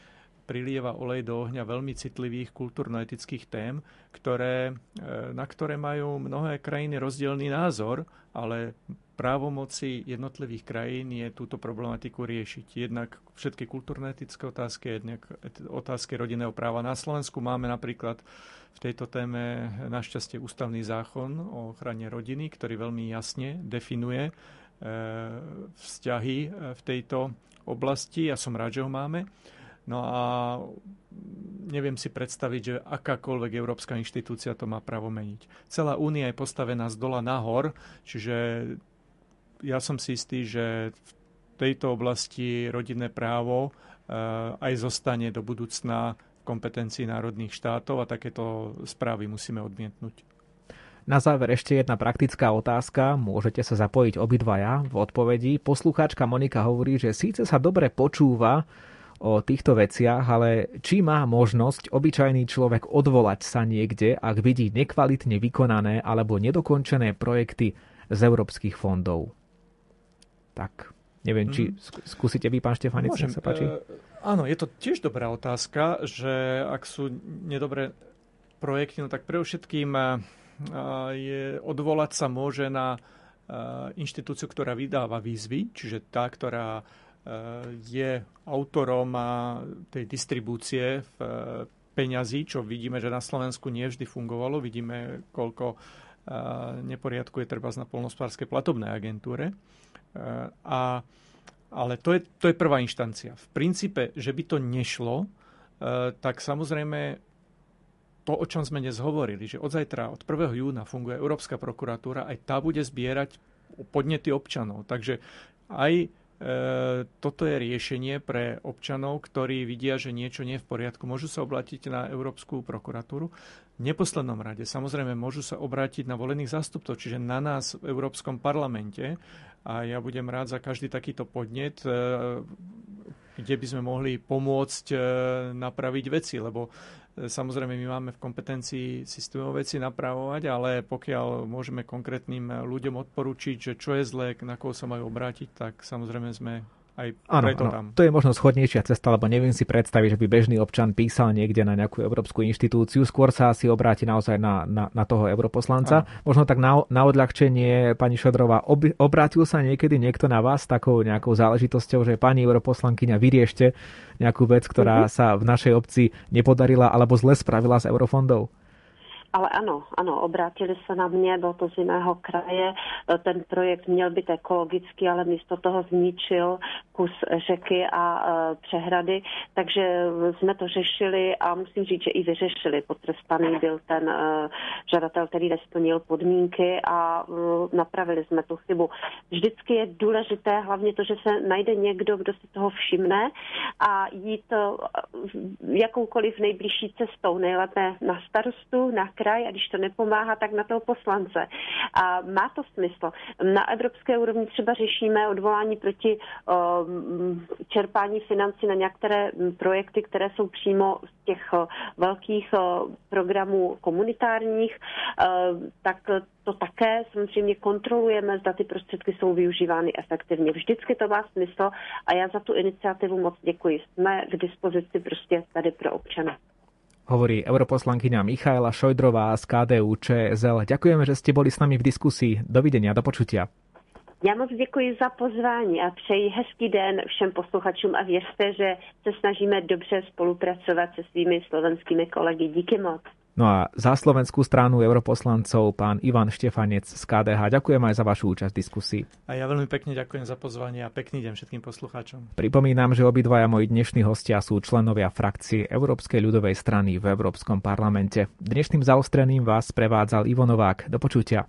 prilieva olej do ohňa veľmi citlivých kultúrno-etických tém, ktoré, e, na ktoré majú mnohé krajiny rozdielný názor, ale právomoci jednotlivých krajín je túto problematiku riešiť. Jednak všetky kultúrno-etické otázky, jednak otázky rodinného práva. Na Slovensku máme napríklad v tejto téme našťastie ústavný zákon o ochrane rodiny, ktorý veľmi jasne definuje e, vzťahy e, v tejto oblasti. Ja som rád, že ho máme. No a neviem si predstaviť, že akákoľvek európska inštitúcia to má právo meniť. Celá únia je postavená z dola nahor, čiže ja som si istý, že v tejto oblasti rodinné právo eh, aj zostane do budúcna v kompetencii národných štátov a takéto správy musíme odmietnúť. Na záver ešte jedna praktická otázka. Môžete sa zapojiť obidvaja v odpovedi. Poslucháčka Monika hovorí, že síce sa dobre počúva, o týchto veciach, ale či má možnosť obyčajný človek odvolať sa niekde, ak vidí nekvalitne vykonané alebo nedokončené projekty z európskych fondov? Tak, neviem, či mhm. skúsite vy, pán Štefanic, nech sa páči. Uh, áno, je to tiež dobrá otázka, že ak sú nedobré projekty, no tak pre všetkým uh, je, odvolať sa môže na inštitúciu, ktorá vydáva výzvy, čiže tá, ktorá je autorom tej distribúcie v peňazí, čo vidíme, že na Slovensku nie vždy fungovalo. Vidíme, koľko neporiadku je treba na polnospárskej platobnej agentúre. A, ale to je, to je prvá inštancia. V princípe, že by to nešlo, tak samozrejme to, o čom sme dnes hovorili, že od zajtra, od 1. júna funguje Európska prokuratúra, aj tá bude zbierať podnety občanov. Takže aj toto je riešenie pre občanov, ktorí vidia, že niečo nie je v poriadku. Môžu sa obrátiť na Európsku prokuratúru. neposlednom rade samozrejme môžu sa obrátiť na volených zástupcov, čiže na nás v Európskom parlamente a ja budem rád za každý takýto podnet, e, kde by sme mohli pomôcť e, napraviť veci, lebo e, samozrejme my máme v kompetencii systémové veci napravovať, ale pokiaľ môžeme konkrétnym ľuďom odporučiť, že čo je zlé, na koho sa majú obrátiť, tak samozrejme sme aj ano, preto ano. tam. To je možno schodnejšia cesta, lebo neviem si predstaviť, že by bežný občan písal niekde na nejakú európsku inštitúciu. Skôr sa asi obráti naozaj na, na, na toho europoslanca. Ano. Možno tak na, na odľahčenie, pani Šodrová, ob, obrátil sa niekedy niekto na vás takou nejakou záležitosťou, že pani europoslankyňa, vyriešte nejakú vec, ktorá mm-hmm. sa v našej obci nepodarila alebo zle spravila z eurofondov? Ale ano, ano, obrátili se na mě, bylo to z jiného kraje. Ten projekt měl být ekologický, ale místo toho zničil kus řeky a e, přehrady, takže jsme to řešili a musím říct, že i vyřešili. Potrestaný byl ten e, žadatel, který nesplnil podmínky a e, napravili jsme tu chybu. Vždycky je důležité hlavně to, že se najde někdo, kdo si toho všimne a jít jakoukoliv nejbližší cestou, nejlépe na starostu, na kraj a když to nepomáhá, tak na toho poslance. A má to smysl. Na evropské úrovni třeba řešíme odvolání proti um, čerpání financí na některé projekty, které jsou přímo z těch uh, velkých uh, programů komunitárních, uh, tak to také samozřejmě kontrolujeme, zda ty prostředky jsou využívány efektivně. Vždycky to má smysl a já za tu iniciativu moc děkuji. Jsme k dispozici prostě tady pro občany hovorí europoslankyňa Michaela Šojdrová z KDU ČSL. Ďakujeme, že ste boli s nami v diskusii. Dovidenia, do počutia. Já moc děkuji za pozvání a přeji hezký den všem posluchačům a věřte, že se snažíme dobře spolupracovat se svými slovenskými kolegy. Díky moc. No a za slovenskú stranu europoslancov pán Ivan Štefanec z KDH. Ďakujem aj za vašu účasť v diskusii. A ja veľmi pekne ďakujem za pozvanie a pekný deň všetkým poslucháčom. Pripomínam, že obidvaja moji dnešní hostia sú členovia frakcie Európskej ľudovej strany v Európskom parlamente. Dnešným zaostreným vás prevádzal Ivo Novák. Do počutia.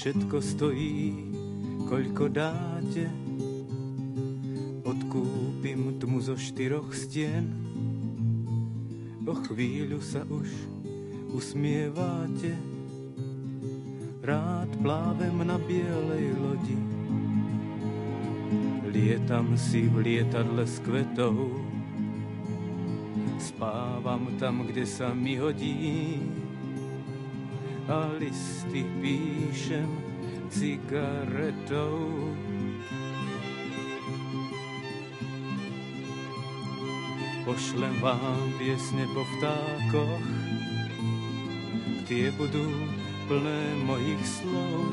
Všetko stojí, koľko dáte. Odkúpim tmu zo štyroch stien, o chvíľu sa už usmievate. Rád plávem na bielej lodi, lietam si v lietadle s kvetou, spávam tam, kde sa mi hodí a listy píšem cigaretou. Pošlem vám piesne po vtákoch, tie budú plné mojich slov.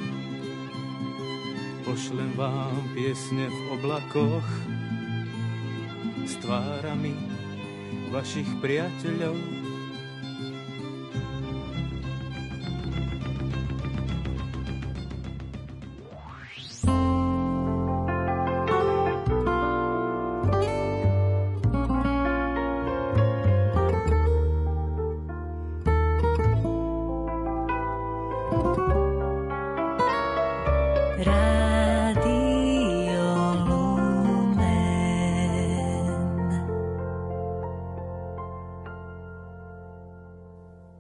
Pošlem vám piesne v oblakoch s tvárami vašich priateľov